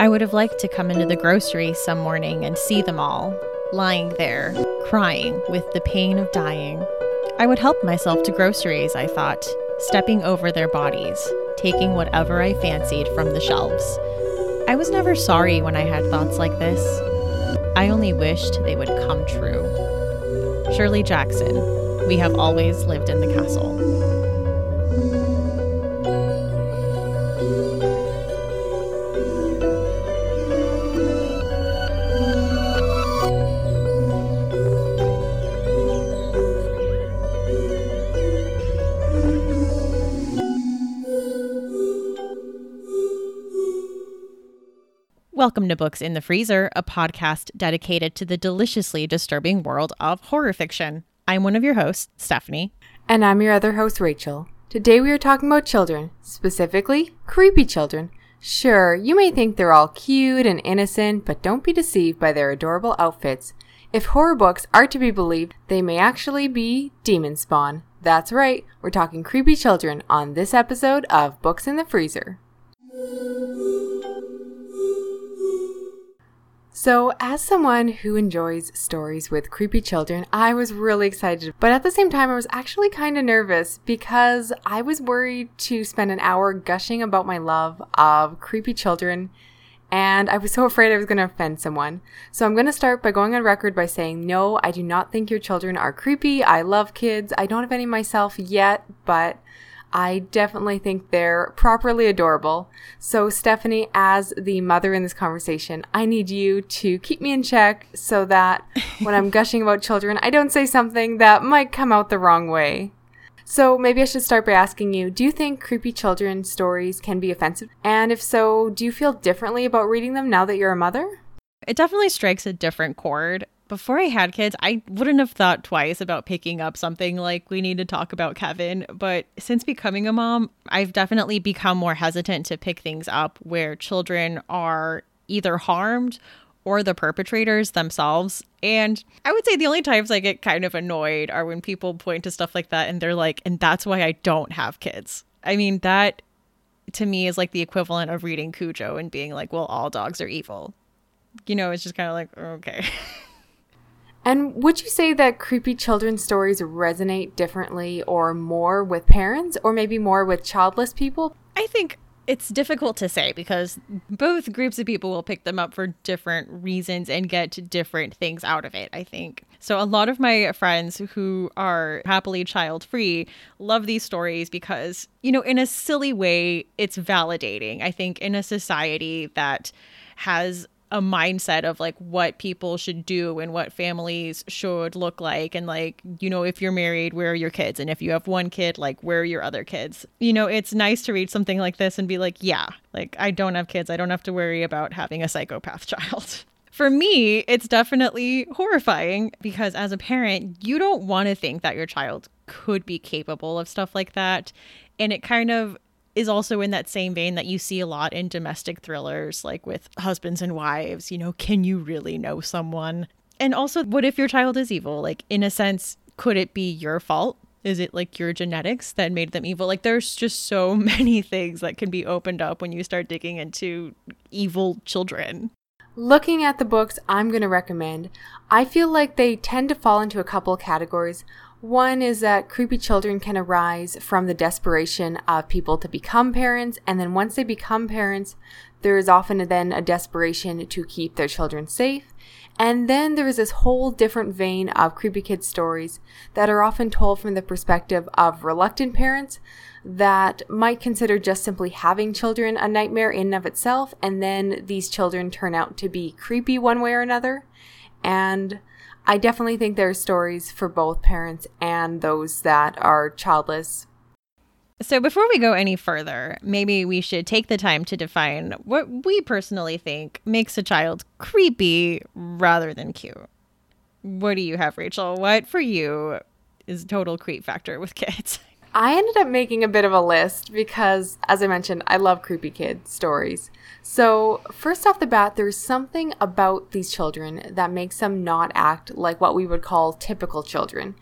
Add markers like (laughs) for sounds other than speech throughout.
I would have liked to come into the grocery some morning and see them all, lying there, crying with the pain of dying. I would help myself to groceries, I thought, stepping over their bodies, taking whatever I fancied from the shelves. I was never sorry when I had thoughts like this. I only wished they would come true. Shirley Jackson, we have always lived in the castle. Welcome to Books in the Freezer, a podcast dedicated to the deliciously disturbing world of horror fiction. I'm one of your hosts, Stephanie. And I'm your other host, Rachel. Today we are talking about children, specifically creepy children. Sure, you may think they're all cute and innocent, but don't be deceived by their adorable outfits. If horror books are to be believed, they may actually be demon spawn. That's right, we're talking creepy children on this episode of Books in the Freezer. So, as someone who enjoys stories with creepy children, I was really excited. But at the same time, I was actually kind of nervous because I was worried to spend an hour gushing about my love of creepy children. And I was so (laughs) afraid I was going to offend someone. So I'm going to start by going on record by saying, no, I do not think your children are creepy. I love kids. I don't have any myself yet, but I definitely think they're properly adorable. So, Stephanie, as the mother in this conversation, I need you to keep me in check so that when I'm (laughs) gushing about children, I don't say something that might come out the wrong way. So, maybe I should start by asking you do you think creepy children stories can be offensive? And if so, do you feel differently about reading them now that you're a mother? It definitely strikes a different chord before I had kids, I wouldn't have thought twice about picking up something like we need to talk about Kevin. But since becoming a mom, I've definitely become more hesitant to pick things up where children are either harmed or the perpetrators themselves. And I would say the only times I get kind of annoyed are when people point to stuff like that and they're like, and that's why I don't have kids. I mean, that to me is like the equivalent of reading Cujo and being like, well, all dogs are evil. You know, it's just kind of like, okay. (laughs) And would you say that creepy children's stories resonate differently or more with parents or maybe more with childless people? I think it's difficult to say because both groups of people will pick them up for different reasons and get different things out of it, I think. So, a lot of my friends who are happily child free love these stories because, you know, in a silly way, it's validating. I think in a society that has a mindset of like what people should do and what families should look like. And like you know if you're married where are your kids? And if you have one kid like where are your other kids? You know it's nice to read something like this and be like yeah like i don't have kids. I don't have to worry about having a psychopath (laughs) child. For me it's definitely horrifying because as a parent you don't want to think that your child could be capable of stuff like that. And it kind of is also in that same vein that you see a lot in domestic thrillers, like with husbands and wives. You know, can you really know someone? And also, what if your child is evil? Like, in a sense, could it be your fault? Is it like your genetics that made them evil? Like, there's just so (laughs) many things that can be opened up when you start digging into evil children. Looking at the books I'm going to recommend, I feel like they tend to fall into a couple categories. One is that creepy children can arise from the desperation of people to become parents, and then once they become parents, there is often then a desperation to keep their children safe. And then there is this whole different vein of creepy kid stories that are often told from the perspective of reluctant parents that might consider just simply having children a nightmare in and of itself, and then these children turn out to be creepy one way or another. And I definitely think there are stories for both parents and those that are childless. So, before we go any further, maybe we should take the time to define what we personally think makes a child creepy rather than cute. What do you have, Rachel? What for you is total creep factor with kids? (laughs) I ended up making a bit of a list because, as I mentioned, I love creepy kid stories. So, first off the bat, there's something about these children that makes them not act like what we would call typical children.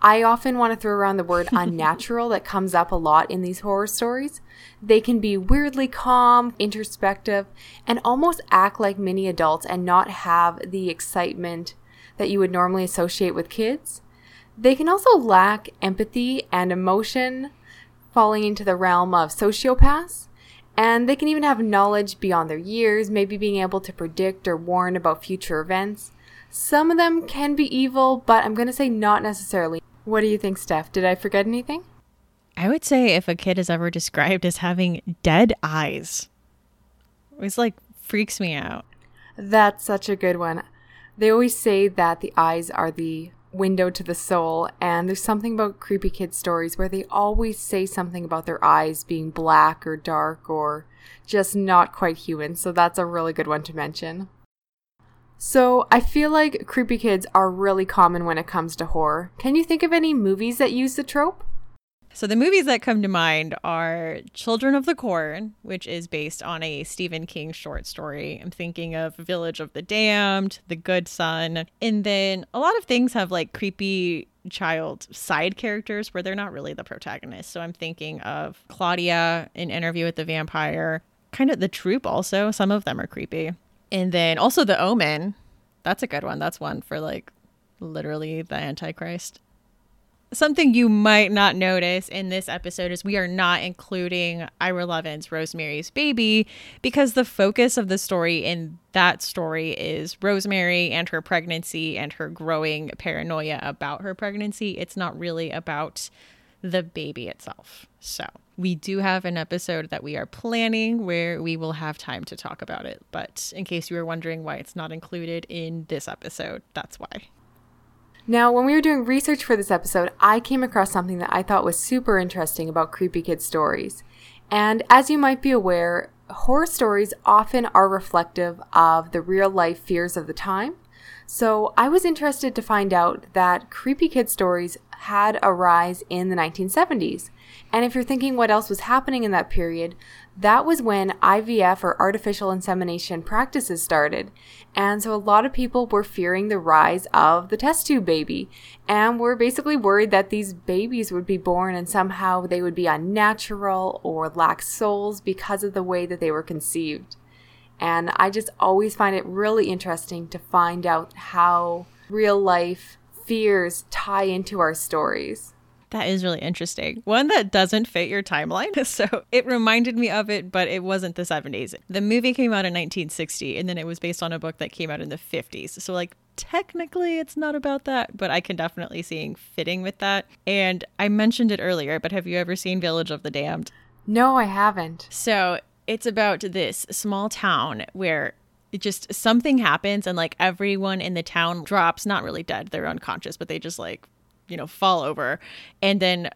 I often want to throw around the word (laughs) unnatural that comes up a lot in these horror stories. They can be weirdly calm, introspective, and almost act like mini adults and not have the excitement that you would normally associate with kids. They can also lack empathy and emotion, falling into the realm of sociopaths. And they can even have knowledge beyond their years, maybe being able to predict or warn about future events. Some of them can be evil, but I'm going to say not necessarily. What do you think, Steph? Did I forget anything? I would say if a kid is ever described as having dead eyes, it's like freaks me out. That's such a good one. They always say that the eyes are the window to the soul, and there's something about creepy kid stories where they always say something about their eyes being black or dark or just not quite human, so that's a really good one to mention. So, I feel like creepy kids are really common when it comes to horror. Can you think of any movies that use the trope? So the movies that come to mind are Children of the Corn, which is based on a Stephen King short story. I'm thinking of Village of the Damned, The Good Son, and then a lot of things have like creepy child side characters where they're not really the protagonist. So I'm thinking of Claudia in Interview with the Vampire, kind of the troop also. Some of them are creepy. And then also The Omen. That's a good one. That's one for like literally the Antichrist. Something you might not notice in this episode is we are not including Ira Levin's Rosemary's Baby because the focus of the story in that story is Rosemary and her pregnancy and her growing paranoia about her pregnancy. It's not really about the baby itself. So, we do have an episode that we are planning where we will have time to talk about it. But in case you were wondering why it's not included in this episode, that's why. Now, when we were doing research for this episode, I came across something that I thought was super interesting about creepy kid stories. And as you might be aware, horror stories often are reflective of the real life fears of the time. So I was interested to find out that creepy kid stories had a rise in the 1970s. And if you're thinking what else was happening in that period, that was when IVF or artificial insemination practices started. And so a lot of people were fearing the rise of the test tube baby and were basically worried that these babies would be born and somehow they would be unnatural or lack souls because of the way that they were conceived. And I just always find it really interesting to find out how real life fears tie into our stories. That is really interesting. One that doesn't fit your timeline. (laughs) So it reminded me of it, but it wasn't the 70s. The movie came out in 1960, and then it was based on a book that came out in the 50s. So, like, technically it's not about that, but I can definitely see fitting with that. And I mentioned it earlier, but have you ever seen Village of the Damned? No, I haven't. So it's about this small town where it just something happens and like everyone in the town drops, not really dead, they're unconscious, but they just like you know, fall over. And then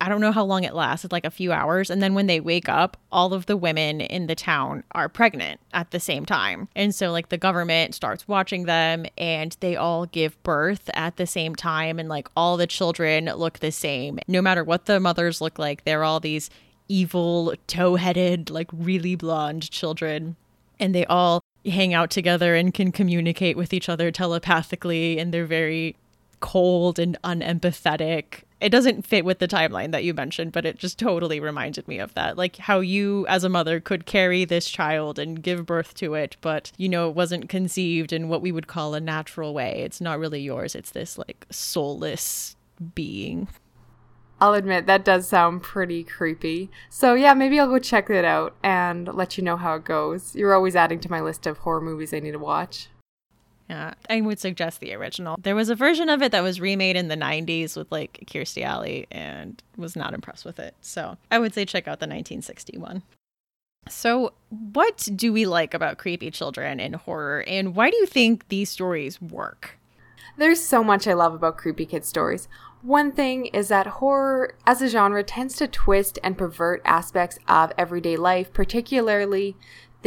I don't know how long it lasted, like a few hours. And then when they wake up, all of the women in the town are pregnant at the same time. And so, like, the government starts watching them and they all give birth at the same time. And, like, all the children look the same. No matter what the mothers look like, they're all these evil, tow headed, like, really blonde children. And they all hang out together and can communicate with each other telepathically. And they're very cold and unempathetic. It doesn't fit with the timeline that you mentioned, but it just totally reminded me of that. Like how you, as a mother, could carry this child and give birth to it, but you know, it wasn't conceived in what we would call a natural way. It's not really yours, it's this like soulless being. I'll admit that does sound pretty creepy. So, yeah, maybe I'll go check it out and let you know how it goes. You're always adding to my list of horror movies I need to watch. Yeah, I would suggest the original. There was a version of it that was remade in the 90s with like Kirstie Alley and was not impressed with it. So I would say check out the 1961. So, what do we like about creepy children in horror, and why do you think these stories work? There's so much I love about creepy kid stories. One thing is that horror as a genre tends to twist and pervert aspects of everyday life, particularly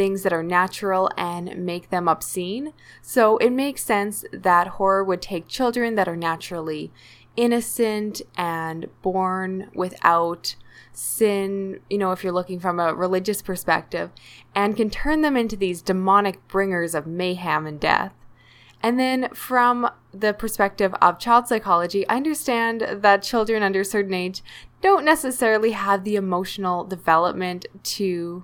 things that are natural and make them obscene. So it makes sense that horror would take children that are naturally innocent and born without sin, you know, if you're looking from a religious perspective, and can turn them into these demonic bringers of mayhem and death. And then from the perspective of child psychology, I understand that children under a certain age don't necessarily have the emotional development to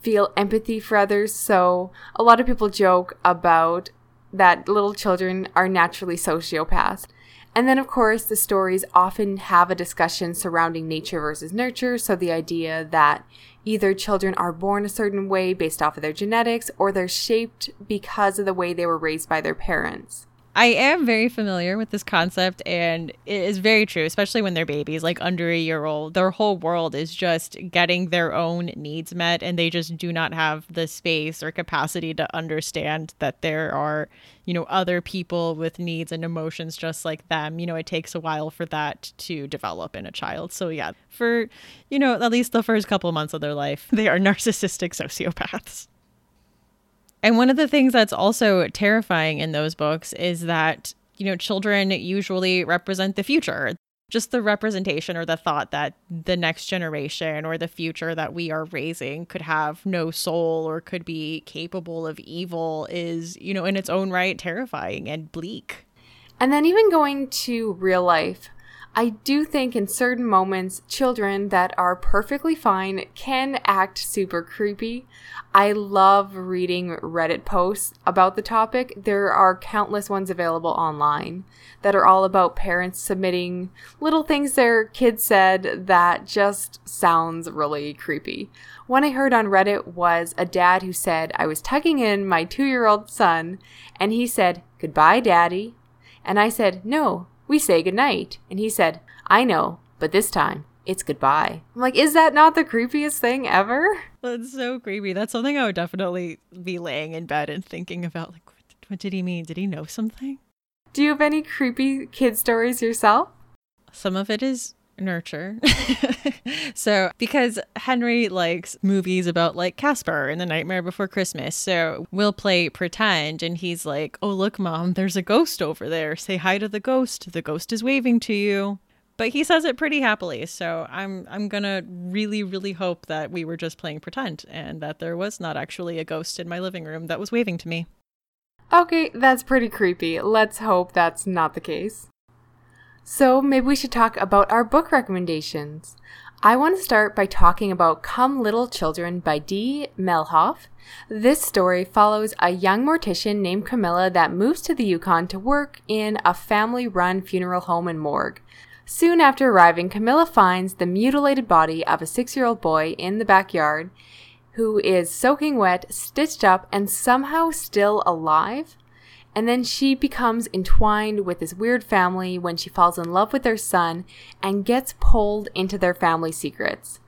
feel empathy for others. So a lot of people joke about that little children are naturally sociopaths. And then, of course, the stories often have a discussion surrounding nature versus nurture. So the idea that either children are born a certain way based off of their genetics or they're shaped because of the way they were raised by their parents. I am very familiar with this concept, and it is very true, especially when they're babies, like under a year old. Their whole world is just getting their own needs met, and they just do not have the space or capacity to understand that there are, you know, other people with needs and emotions just like them. You know, it takes a while for that to develop in a child. So, yeah, for, you know, at least the first couple months of their life, they are (laughs) narcissistic sociopaths. And one of the things that's also terrifying in those books is that, you know, children usually represent the future. Just the representation or the thought that the next generation or the future that we are raising could have no soul or could be capable of evil is, you know, in its own right terrifying and bleak. And then even going to real life, I do think in certain moments, children that are perfectly fine can act super creepy. I love reading Reddit posts about the topic. There are countless ones available online that are all about parents submitting little things their kids said that just sounds really creepy. One I heard on Reddit was a dad who said, I was tucking in my two year old son, and he said, Goodbye, daddy. And I said, No, we say goodnight. And he said, I know, but this time it's goodbye. I'm like, is that not the creepiest thing ever? That's so creepy. That's something I would definitely be laying in bed and thinking about. Like, what, what did he mean? Did he know something? Do you have any creepy kid stories yourself? Some of it is nurture. (laughs) so, because Henry likes movies about like Casper and the Nightmare Before Christmas, so we'll play pretend and he's like, "Oh, look, mom, there's a ghost over there. Say hi to the ghost. The ghost is waving to you." But he says it pretty happily, so I'm I'm going to really really hope that we were just playing pretend and that there was not actually a ghost in my living room that was waving to me. Okay, that's pretty creepy. Let's hope that's not the case. So maybe we should talk about our book recommendations. I want to start by talking about Come Little Children by Dee Melhoff. This story follows a young mortician named Camilla that moves to the Yukon to work in a family run funeral home and morgue. Soon after arriving, Camilla finds the mutilated body of a six year old boy in the backyard who is soaking wet, stitched up, and somehow still alive. And then she becomes entwined with this weird family when she falls in love with their son and gets pulled into their family secrets.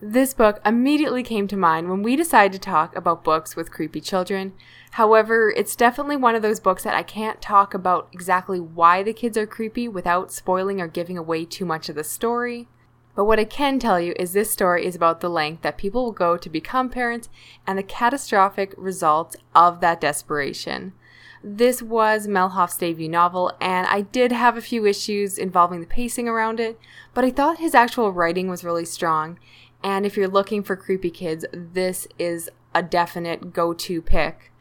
This book immediately came to mind when we decided to talk about books with creepy children. However, it's definitely one of those books that I can't talk about exactly why the kids are creepy without spoiling or giving away too much of the story. But what I can tell you is this story is about the length that people will go to become parents and the catastrophic results of that desperation. This was Melhoff's debut novel, and I did have a few issues involving the pacing around it, but I thought his actual writing was really strong. And if you're looking for creepy kids, this is a definite go to pick.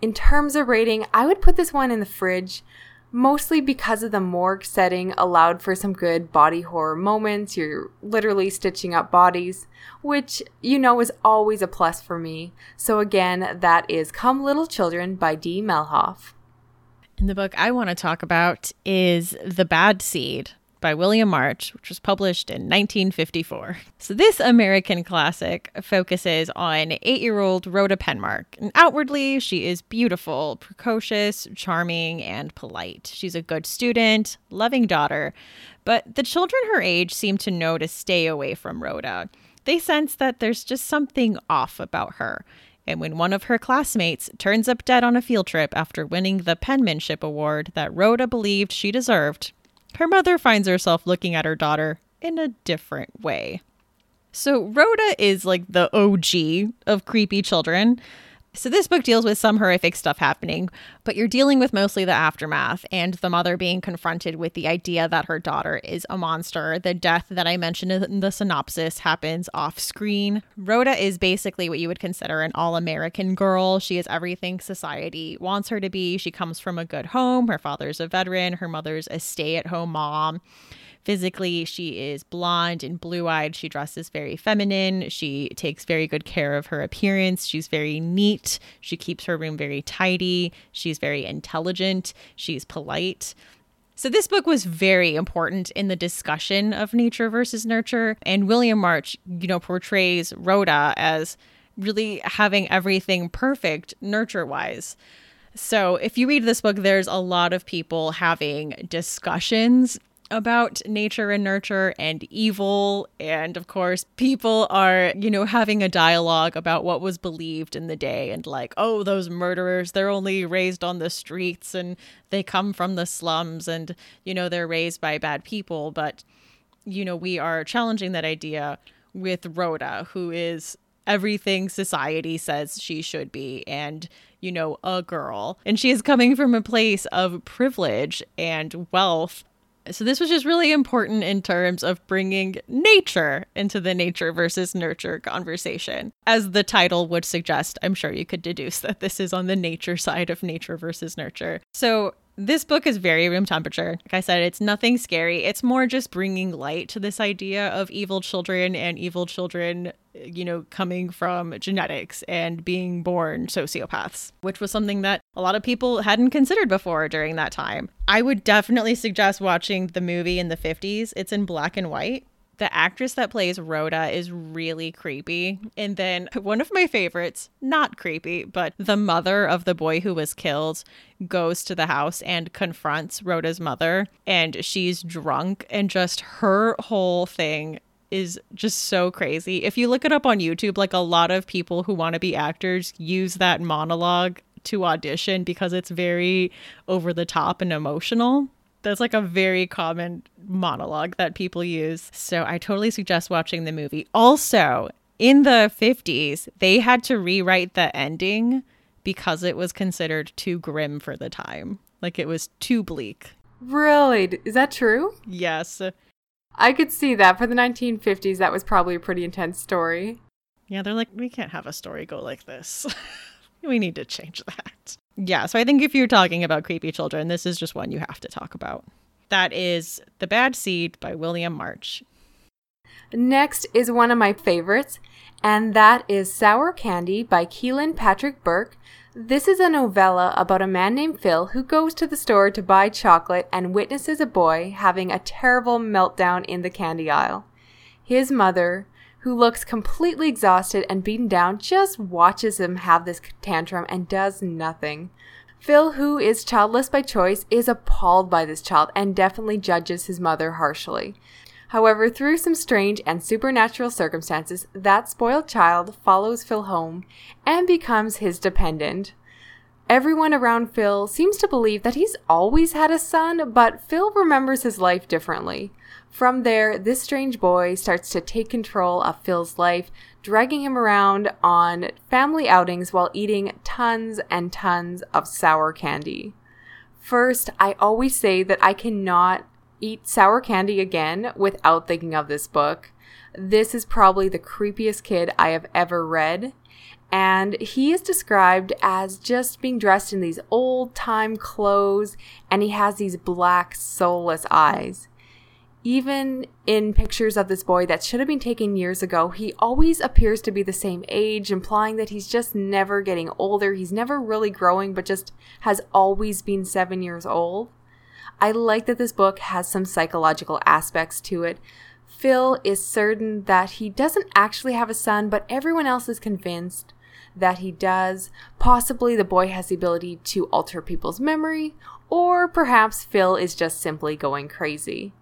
In terms of rating, I would put this one in the fridge, mostly because of the morgue setting allowed for some good body horror moments. You're literally stitching up bodies, which you know is always a plus for me. So again, that is Come Little Children by Dee Melhoff. And the book I want to talk about is The Bad Seed by William March, which was published in 1954. So, this American classic focuses on eight year old Rhoda Penmark. And outwardly, she is beautiful, precocious, charming, and polite. She's a good student, loving daughter. But the children her age seem to know to stay away from Rhoda. They sense that there's just something off about her. And when one of her classmates turns up dead on a field trip after winning the penmanship award that Rhoda believed she deserved, her mother finds herself looking at her daughter in a different way. So, Rhoda is like the OG of creepy children. So, this book deals with some horrific stuff happening, But you're dealing with mostly the aftermath and the mother being confronted with the idea that her daughter is a monster. The death that I mentioned in the synopsis happens off screen. Rhoda is basically what you would consider an all American girl. She is everything society wants her to be. She comes from a good home. Her father's a veteran, her mother's a stay at home mom. Physically, she is blonde and blue eyed. She dresses very feminine. She takes very good care of her appearance. She's very neat. She keeps her room very tidy. She's very intelligent. She's polite. So, this book was very important in the discussion of nature versus nurture. And William March, you know, portrays Rhoda as really having everything perfect nurture wise. So, if you read this book, there's a lot of people having discussions about nature and nurture and evil. And of course, people are, you know, having a dialogue about what was believed in the day and like, oh, those murderers, they're only raised on the streets and they come from the slums and, you know, they're raised by bad people. But, you know, we are challenging that idea with Rhoda, who is everything society says she should be and you know a girl and she is coming from a place of privilege and wealth so this was just really important in terms of bringing nature into the nature versus nurture conversation. As the title would suggest, I'm sure you could deduce that this is on the nature side of nature versus nurture. So this book is very room temperature. Like I said, it's nothing scary. It's more just bringing light to this idea of evil children and evil children, you know, coming from genetics and being born sociopaths, which was something that a lot of people hadn't considered before during that time. I would definitely suggest watching the movie in the 50s. It's in black and white the actress that plays Rhoda is really creepy. And then (laughs) one of my favorites, not creepy, but the mother of the boy who was killed goes to the house and confronts Rhoda's mother. And she's drunk, and just her whole thing is just so crazy. If you look it up on YouTube, like a lot of people who want to be actors use that monologue to audition because it's very over the top and emotional. That's like a very common monologue that people use. So I totally suggest watching the movie. Also, in the 50s, they had to rewrite the ending because it was considered too grim for the time. Like it was too bleak. Really? Is that true? Yes. I could see that. For the 1950s, that was probably a pretty intense story. Yeah, they're like, we can't have a story go like this. (laughs) we need to change that. Yeah, so I think if you're talking about creepy children, this is just one you have to talk about. That is The Bad Seed by William March. Next is one of my favorites, and that is Sour Candy by Kealan Patrick Burke. This is a novella about a man named Phil who goes to the store to buy chocolate and witnesses a boy having a terrible meltdown in the candy aisle. His mother, who looks completely exhausted and beaten down, just watches him have this tantrum and does nothing. Phil, who is childless by choice, is appalled by this child and definitely judges his mother harshly. However, through some strange and supernatural circumstances, that spoiled child follows Phil home and becomes his dependent. Everyone around Phil seems to believe that he's always had a son, but Phil remembers his life differently. From there, this strange boy starts to take control of Phil's life, dragging him around on family outings while eating tons and tons of sour candy. First, I always say that I cannot eat sour candy again without thinking of this book. This is probably the creepiest kid I have ever read. And he is described as just being dressed in these old time clothes, and he has these black, soulless eyes. Even in pictures of this boy that should have been taken years ago, he always appears to be the same age, implying that he's just never getting older. He's never really growing, but just has always been seven years old. I like that this book has some psychological aspects to it. Phil is certain that he doesn't actually have a son, but everyone else is convinced that he does. Possibly the boy has the ability to alter people's memory, or perhaps Phil is just simply going crazy.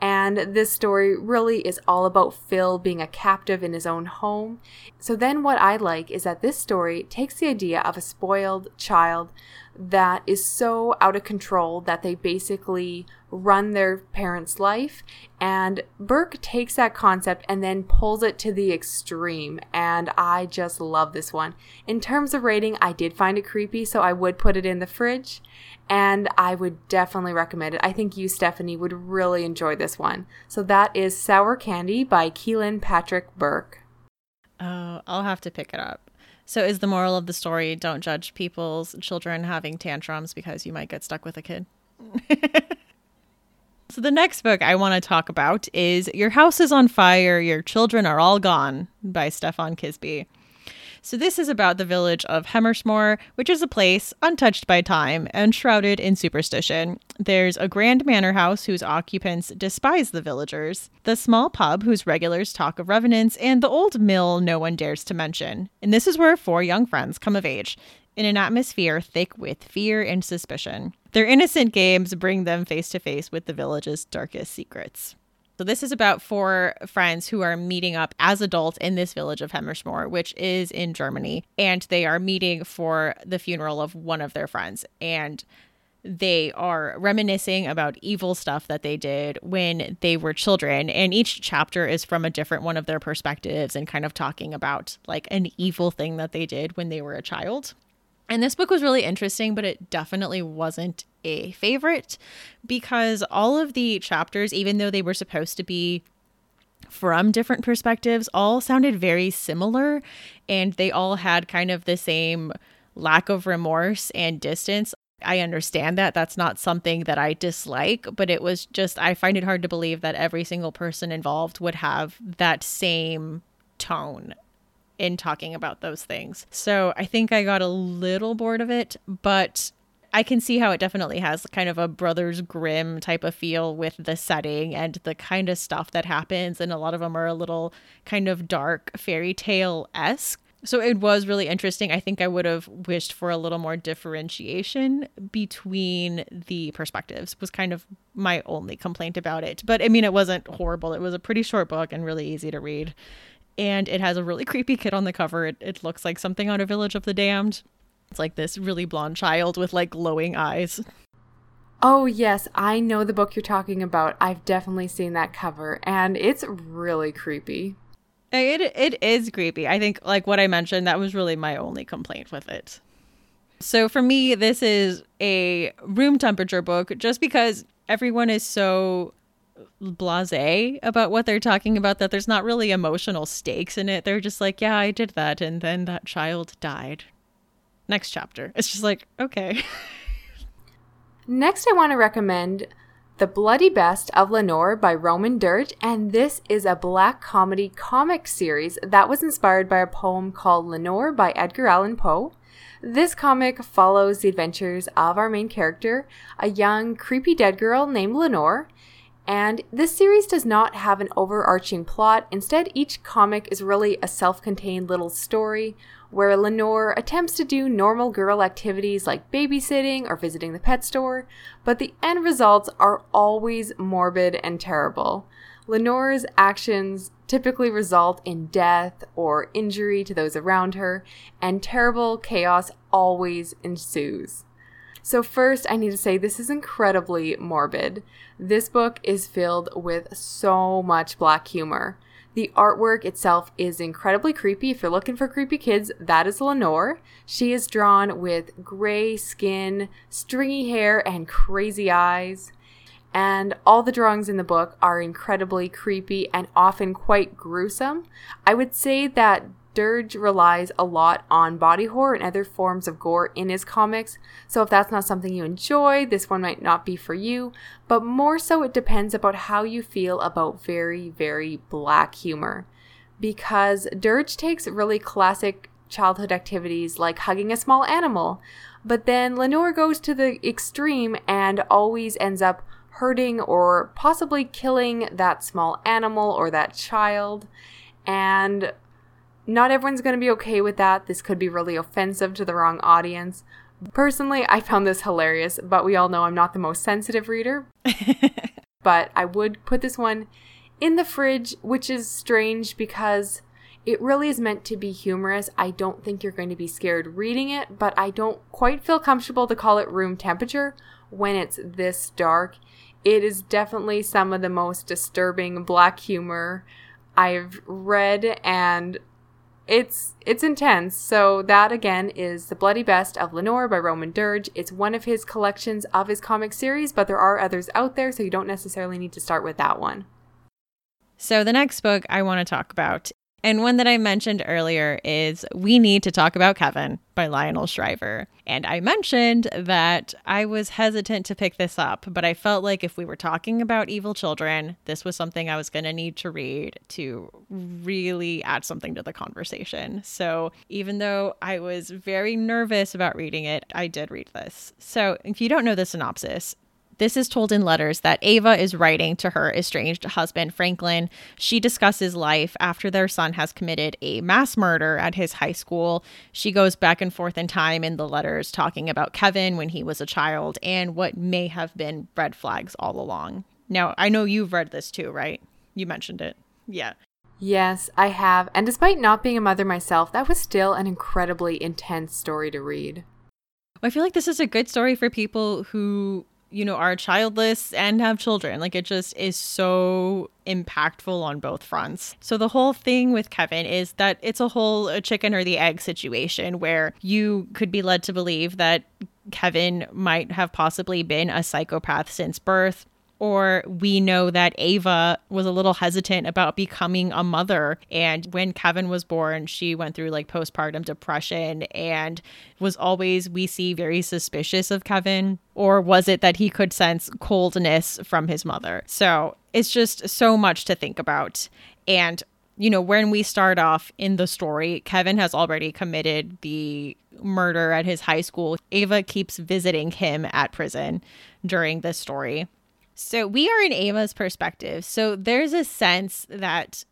And this story really is all about Phil being a captive in his own home. So then, what I like is that this story takes the idea of a spoiled child that is so out of control that they basically run their parents' life. And Burke takes that concept and then pulls it to the extreme. And I just love this one. In terms of rating, I did find it creepy, so I would put it in the fridge. And I would definitely recommend it. I think you, Stephanie, would really enjoy this one. So that is Sour Candy by Kealan Patrick Burke. Oh, I'll have to pick it up. So is the moral of the story don't judge people's children having tantrums because you might get stuck with a kid? (laughs) so the next book I want to talk about is Your House is on Fire, Your Children Are All Gone by Stefan Kiesbye. So, this is about the village of Hemmersmoor, which is a place untouched by time and shrouded in superstition. There's a grand manor house whose occupants despise the villagers, the small pub whose regulars talk of revenants, and the old mill no one dares to mention. And this is where four young friends come of age in an atmosphere thick with fear and suspicion. Their innocent games bring them face to face with the village's darkest secrets. So this is about four friends who are meeting up as adults in this village of Hemmersmoor, which is in Germany, and they are meeting for the funeral of one of their friends. And they are reminiscing about evil stuff that they did when they were children. And each chapter is from a different one of their perspectives and kind of talking about like an evil thing that they did when they were a child and this book was really interesting, but it definitely wasn't a favorite because all of the chapters, even though they were supposed to be from different perspectives, all sounded very similar and they all had kind of the same lack of remorse and distance. I understand that that's not something that I dislike, but it was just, I find it hard to believe that every single person involved would have that same tone in talking about those things. So I think I got a little bored of it, but I can see how it definitely has kind of a Brothers Grimm type of feel with the setting and the kind of stuff that happens. And a lot of them are a little kind of dark fairy tale esque. So it was really interesting. I think I would have wished for a little more differentiation between the perspectives, was kind of my only complaint about it. But I mean, it wasn't horrible. It was a pretty short book and really easy to read and it has a really (laughs) creepy kid on the cover. It, it looks like something out of Village of the Damned. It's like this really blonde child with like glowing eyes. Oh, yes, I know the book you're talking about. I've definitely seen that cover, and it's really creepy. It it is creepy. I think like what I mentioned, that was really my only complaint with it. So for me, this is a room temperature book just because everyone is so blase about what they're talking about that there's not really emotional stakes in it. They're just like, yeah, I did that and then that child died. Next chapter. It's just like, okay. (laughs) Next, I want to recommend The Bloody Best of Lenore by Roman Dirge, and this is a black comedy comic series that was inspired by a poem called Lenore by Edgar Allan Poe. This comic follows the adventures of our main character, a young, creepy dead girl named Lenore, and this series does not have an overarching plot. Instead, each comic is really a self contained little story where Lenore attempts to do normal girl activities like babysitting or visiting the pet store, but the end results are always morbid and terrible. Lenore's actions typically result in death or injury to those around her, and terrible chaos always ensues. So, first, I need to say this is incredibly morbid. This book is filled with so much black humor. The artwork itself is incredibly creepy. If you're looking for creepy kids, that is Lenore. She is drawn with gray skin, stringy hair, and crazy eyes. And all the drawings in the book are incredibly creepy and often quite gruesome. I would say that Dirge relies a lot on body horror and other forms of gore in his comics, so if that's not something you enjoy, this one might not be for you, but more so it depends about how you feel about very, very black humor. Because Dirge takes really classic childhood activities like hugging a small animal, but then Lenore goes to the extreme and always ends up hurting or possibly killing that small animal or that child. And not everyone's going to be okay with that. This could be really offensive to the wrong audience. Personally, I found this hilarious, but we all know I'm not the most sensitive reader. (laughs) but I would put this one in the fridge, which is strange because It really is meant to be humorous. I don't think you're going to be scared reading it, but I don't quite feel comfortable to call it room temperature when it's this dark. It is definitely some of the most disturbing black humor I've read and it's it's intense. So that again is The Bloody Best of Lenore by Roman Dirge. It's one of his collections of his comic series, but there are others out there, so you don't necessarily need to start with that one. So the next book I want to talk about and one that I mentioned earlier is We Need to Talk About Kevin by Lionel Shriver. And I mentioned that I was hesitant to pick this up, but I felt like if we were talking about evil children, this was something I was going to need to read to really add something to the conversation. So even though I was very nervous about reading it, I did read this. So if you don't know the synopsis, this is told in letters that Ava is writing to her estranged husband, Franklin. She discusses life after their son has committed a mass murder at his high school. She goes back and forth in time in the letters talking about Kevin when he was a child and what may have been red flags all along. Now, I know you've read this too, right? You mentioned it. Yeah. Yes, I have. And despite not being a mother myself, that was still an incredibly intense story to read. I feel like this is a good story for people who you know, are childless and have children. Like it just is so impactful on both fronts. So the whole thing with Kevin is that it's a whole a chicken or the egg situation where you could be led to believe that Kevin might have possibly been a psychopath since birth or we know that Ava was a little hesitant about becoming a mother. And when Kevin was born, she went through like postpartum depression and was always, we see, very suspicious of Kevin. Or was it that he could sense coldness from his mother? So it's just so much to think about. And you know, when we start off in the story, Kevin has already committed the murder at his high school. Ava keeps visiting him at prison during this story. So we are in Ava's perspective. So there's a sense that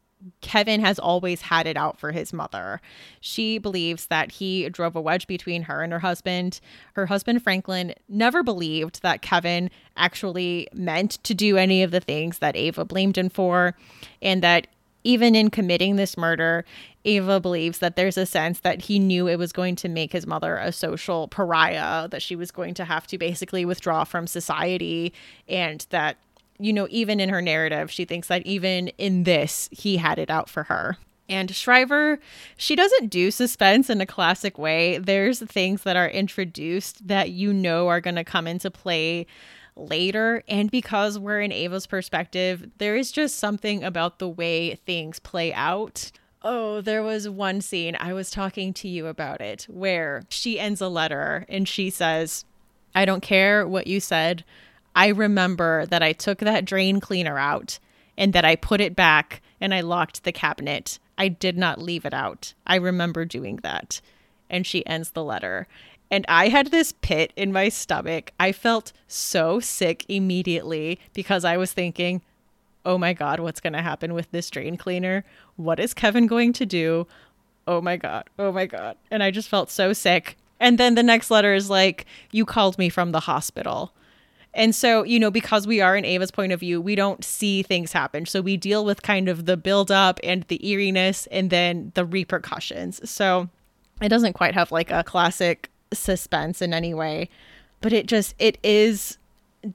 Kevin has always had it out for his mother. She believes that he drove a wedge between her and her husband. Her husband, Franklin, never believed that Kevin actually meant to do any of the things that Ava blamed him for, and that even in committing this murder, Ava believes that there's a sense that he knew it was going to make his mother a social pariah, that she was going to have to basically withdraw from society, and that, you know, even in her narrative, she thinks that even in this, he had it out for her. And Shriver, she doesn't do suspense in a classic way. There's things that are introduced that you know are going to come into play later. And because we're in Ava's perspective, there is just something about the way things play out. Oh, there was one scene, I was talking to you about it, where she ends a letter and she says, I don't care what you said. I remember that I took that drain cleaner out and that I put it back and I locked the cabinet. I did not leave it out. I remember doing that. And she ends the letter. And I had this pit in my stomach. I felt so sick immediately because I was thinking, oh my God, what's going to happen with this drain cleaner? What is Kevin going to do? Oh my God. Oh my God. And I just felt so sick. And then the next letter is like, you called me from the hospital. And so, you know, because we are in Ava's point of view, we don't see things happen. So we deal with kind of the buildup and the eeriness and then the repercussions. So it doesn't quite have like a classic suspense in any way, but it just it is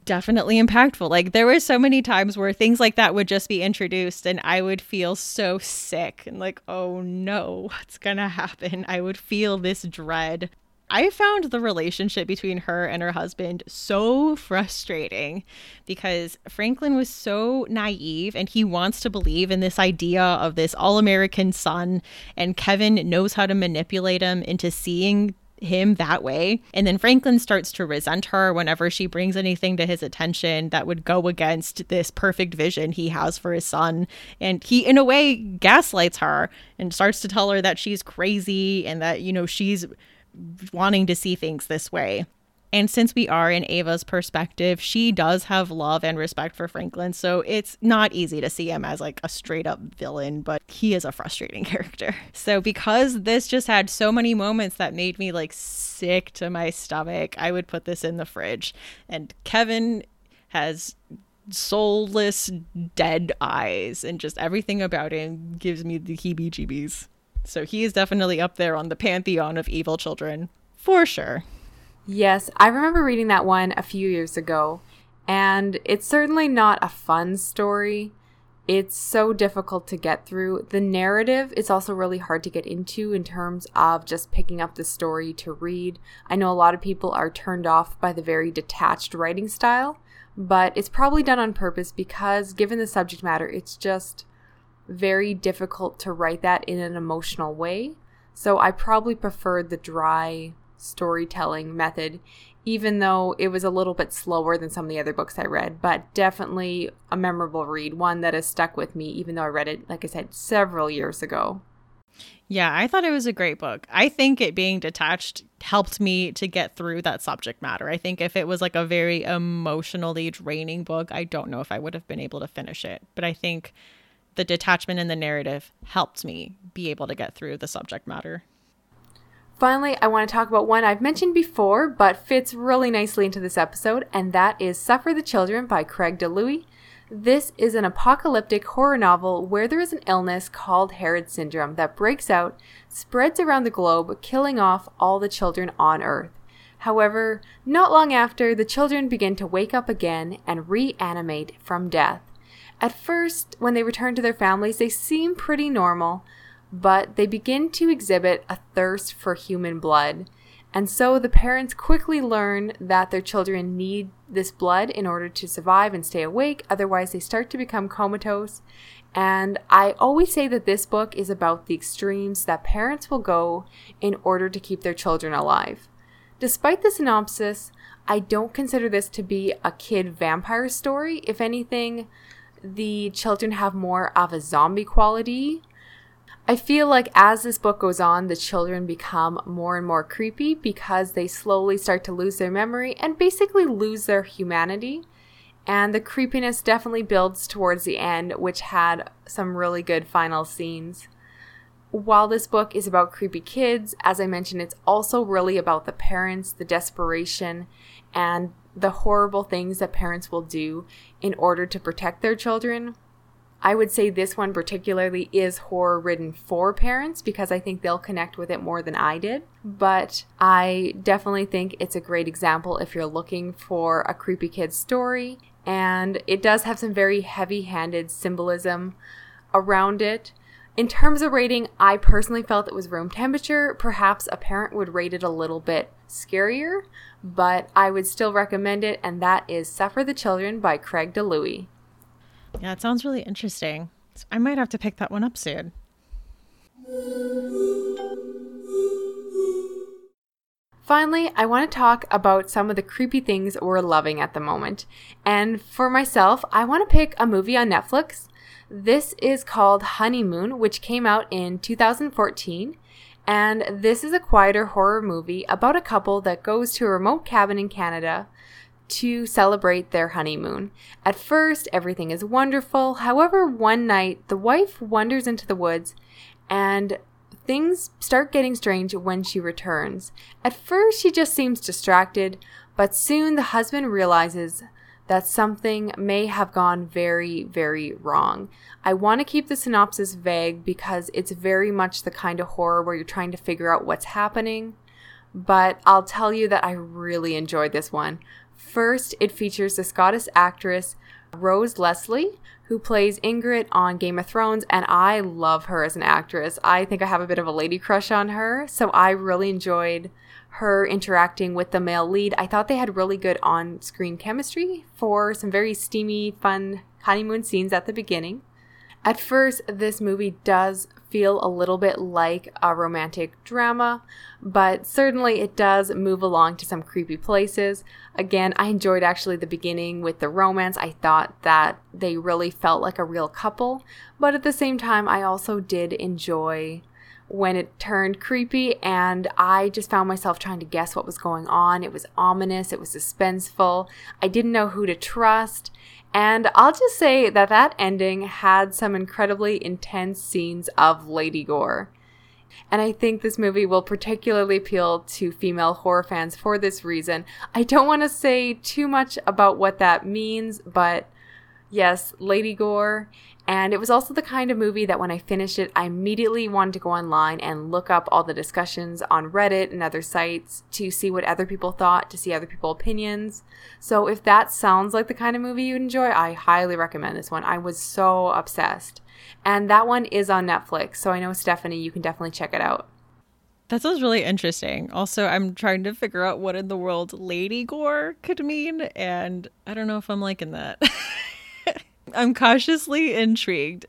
definitely impactful. Like there were so many times where things like that would just be introduced and I would feel so sick and like, "Oh no, what's going to happen?" I would feel this dread. I found the relationship between her and her husband so frustrating because Franklin was so naive and he wants to believe in this idea of this all American son, and Kevin knows how to manipulate him into seeing him that way. And then Franklin starts to resent her whenever she brings anything to his attention that would go against this perfect vision he has for his son. And he, in a way, gaslights her and starts to tell her that she's crazy and that, you know, she's wanting to see things this way. And since we are in Ava's perspective, she does have love and respect for Franklin. So it's not easy to see him as like a straight up villain, but he is a frustrating (laughs) character. So because this just had so many moments that made me like sick to my stomach, I would put this in the fridge. And Kevin has soulless, dead eyes, and just everything about him gives me the heebie jeebies. So he is definitely up there on the pantheon of evil children, for sure. Yes, I remember reading that one a few years ago, and it's certainly not a fun story. It's so difficult to get through. The narrative is also really hard to get into in terms of just picking up the story to read. I know a lot of people are turned off by the very detached writing style, but it's probably done on purpose because, given the subject matter, it's just very difficult to write that in an emotional way. So I probably preferred the dry storytelling method, even though it was a little bit slower than some of the other books I read, but definitely a memorable read, one that has stuck with me, even though I read it, like I said, several years ago. Yeah, I thought it was a great book. I think it being detached helped me to get through that subject matter. I think if it was like a very emotionally draining book, I don't know if I would have been able to finish it. But I think the detachment in the narrative helped me be able to get through the subject matter. Finally, I want to talk about one I've mentioned before, but fits really nicely into this episode, and that is Suffer the Children by Craig DiLouie. This is an apocalyptic horror novel where there is an illness called Herod syndrome that breaks out, spreads around the globe, killing off all the children on Earth. However, not long after, the children begin to wake up again and reanimate from death. At first, when they return to their families, they seem pretty normal, but they begin to exhibit a thirst for human blood. And so the parents quickly learn that their children need this blood in order to survive and stay awake, otherwise, they start to become comatose. And I always say that this book is about the extremes that parents will go in order to keep their children alive. Despite the synopsis, I don't consider this to be a kid vampire story. If anything, the children have more of a zombie quality I feel like as this book goes on, the children become more and more creepy because they slowly start to lose their memory and basically lose their humanity. And the creepiness definitely builds towards the end, which had some really good final scenes. While this book is about creepy kids, as I mentioned, it's also really about the parents, the desperation, and the horrible things that parents will do in order to protect their children. I would say this one particularly is horror ridden for parents because I think they'll connect with it more than I did. But I definitely think it's a great example if you're looking for a creepy kid story. And it does have some very heavy handed symbolism around it. In terms of rating, I personally felt it was room temperature. Perhaps a parent would rate it a little bit scarier, but I would still recommend it, and that is Suffer the Children by Craig DiLouie. Yeah, it sounds really interesting. I might have to pick that one up soon. Finally, I want to talk about some of the creepy things we're loving at the moment. And for myself, I want to pick a movie on Netflix. This is called Honeymoon, which came out in 2014. And this is a quieter horror movie about a couple that goes to a remote cabin in Canada to celebrate their honeymoon. At first, everything is wonderful. However, one night, the wife wanders into the woods and things start getting strange when she returns. At first, she just seems distracted, but soon the husband realizes that something may have gone very, very wrong. I want to keep the synopsis vague because it's very much the kind of horror where you're trying to figure out what's happening. But I'll tell you that I really enjoyed this one. First, it features the Scottish actress Rose Leslie, who plays Ygritte on Game of Thrones, and I love her as an actress. I think I have a bit of a lady crush on her, so I really enjoyed her interacting with the male lead. I thought they had really good on screen chemistry for some very steamy, fun honeymoon scenes at the beginning. At first, this movie does feel a little bit like a romantic drama, but certainly it does move along to some creepy places. Again, I enjoyed actually the beginning with the romance. I thought that they really felt like a real couple, but at the same time, I also did enjoy when it turned creepy and I just found myself trying to guess what was going on. It was ominous, it was suspenseful. I didn't know who to trust. And I'll just say that that ending had some incredibly intense scenes of lady gore. And I think this movie will particularly appeal to female horror fans for this reason. I don't want to say too much about what that means, but Yes, Lady Gore. And it was also the kind of movie that when I finished it, I immediately wanted to go online and look up all the discussions on Reddit and other sites to see what other people thought, to see other people's opinions. So if that sounds like the kind of movie you'd enjoy, I highly recommend this one. I was so obsessed. And that one is on Netflix. So I know, Stephanie, you can definitely check it out. That sounds really interesting. Also, I'm trying to figure out what in the world Lady Gore could mean, and I don't know if I'm liking that. (laughs) I'm cautiously intrigued.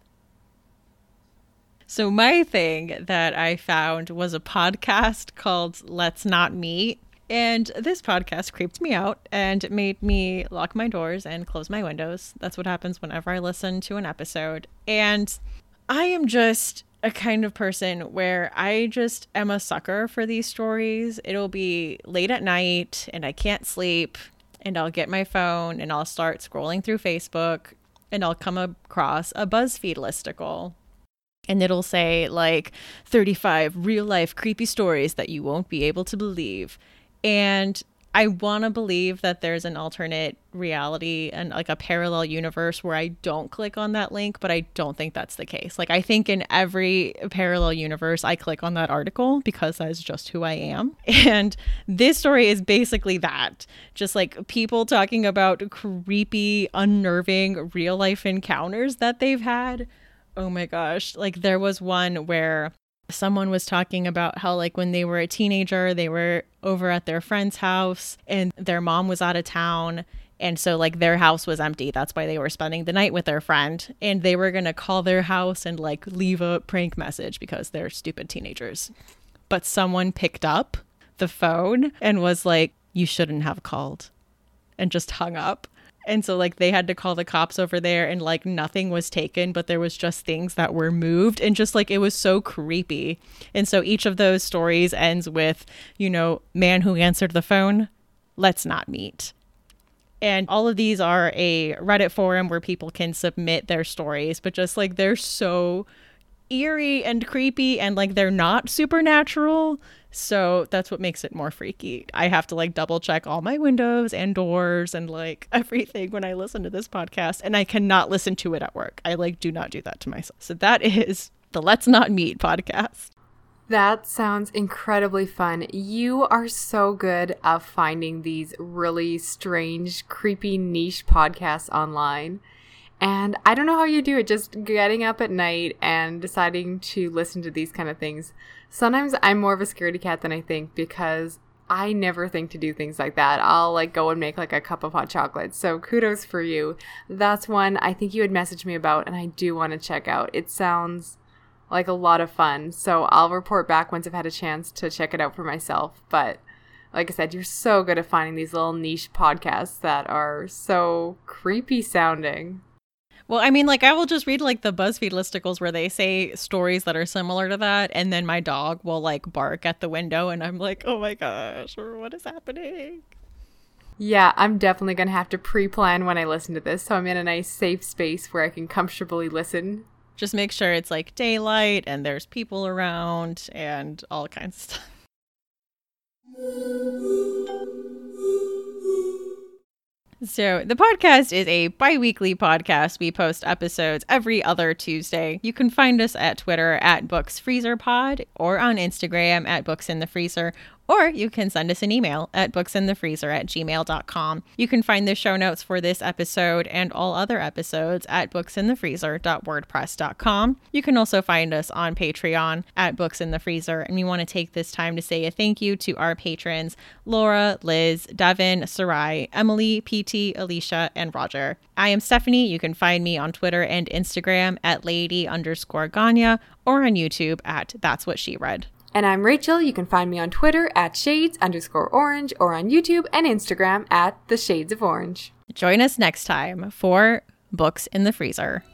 So, my thing that I found was a podcast called Let's Not Meet. And this podcast creeped me out and made me lock my doors and close my windows. That's what happens whenever I listen to an episode. And I am just a kind of person where I just am a sucker for these stories. It'll be late at night and I can't sleep, and I'll get my phone and I'll start scrolling through Facebook and I'll come across a BuzzFeed listicle. And it'll say, like, 35 real life creepy stories that you won't be able to believe. And I want to believe that there's an alternate reality and like a parallel universe where I don't click on that link, but I don't think that's the case. Like, I think in every parallel universe, I click on that article because that's just who I am. (laughs) And this story is basically that just like people talking about creepy, unnerving real life encounters that they've had. Oh my gosh. Like, there was one where someone was talking about how like when they were a teenager they were over at their friend's house and their mom was out of town. And so like their house was empty. That's why they were spending the night with their friend. And they were going to call their house and like leave a prank message because they're stupid teenagers. But someone picked up the phone and was like you shouldn't have called and just hung up and so like they had to call the cops over there and like nothing was taken, but there was just things that were moved and just like it was so creepy. And so each of those stories ends with, you know, man who answered the phone, let's not meet. And all of these are a Reddit forum where people can submit their stories, but just like they're so eerie and creepy and like they're not supernatural. So that's what makes it more freaky. I have to like double check all my windows and doors and like (laughs) everything when I listen to this podcast, and I cannot listen to it at work. I like do not do that to myself. So that is the Let's Not Meet podcast. That sounds incredibly fun. You are so good at finding these really strange, creepy niche podcasts online. And I don't know how you do it, just getting up at night and deciding to listen to these kind of things. Sometimes I'm more of a scaredy cat than I think because I never think to do things like that. I'll like go and make like a cup of hot chocolate. So kudos for you. That's one I think you had messaged me about and I do want to check out. It sounds like a lot of fun. So I'll report back once I've had a chance to check it out for myself. But like I said, you're so good at finding these little niche podcasts that are so creepy sounding. Well, I mean, like I will just read like the BuzzFeed listicles where they say stories that are similar to that, and then my dog will like bark at the window, and I'm like, oh my gosh, what is happening? Yeah, I'm definitely gonna have to pre-plan when I listen to this, so I'm in a nice safe space where I can comfortably listen. Just make sure it's like daylight and there's people around and all kinds of stuff. So, the podcast is a bi weekly podcast. We post episodes every other Tuesday. You can find us at Twitter at Books Freezer Pod or on Instagram at Books in the Freezer or you can send us an email at booksinthefreezer at gmail.com. You can find the show notes for this episode and all other episodes at booksinthefreezer.wordpress.com. You can also find us on Patreon at Books in the Freezer. And we want to take this time to say a thank you to our patrons Laura, Liz, Devin, Sarai, Emily, PT, Alicia, and Roger. I am Stephanie. You can find me on Twitter and Instagram at lady underscore Ganya or on YouTube at That's What She Read. And I'm Rachel. You can find me on Twitter at shades underscore orange or on YouTube and Instagram at the shades of orange. Join us next time for Books in the Freezer.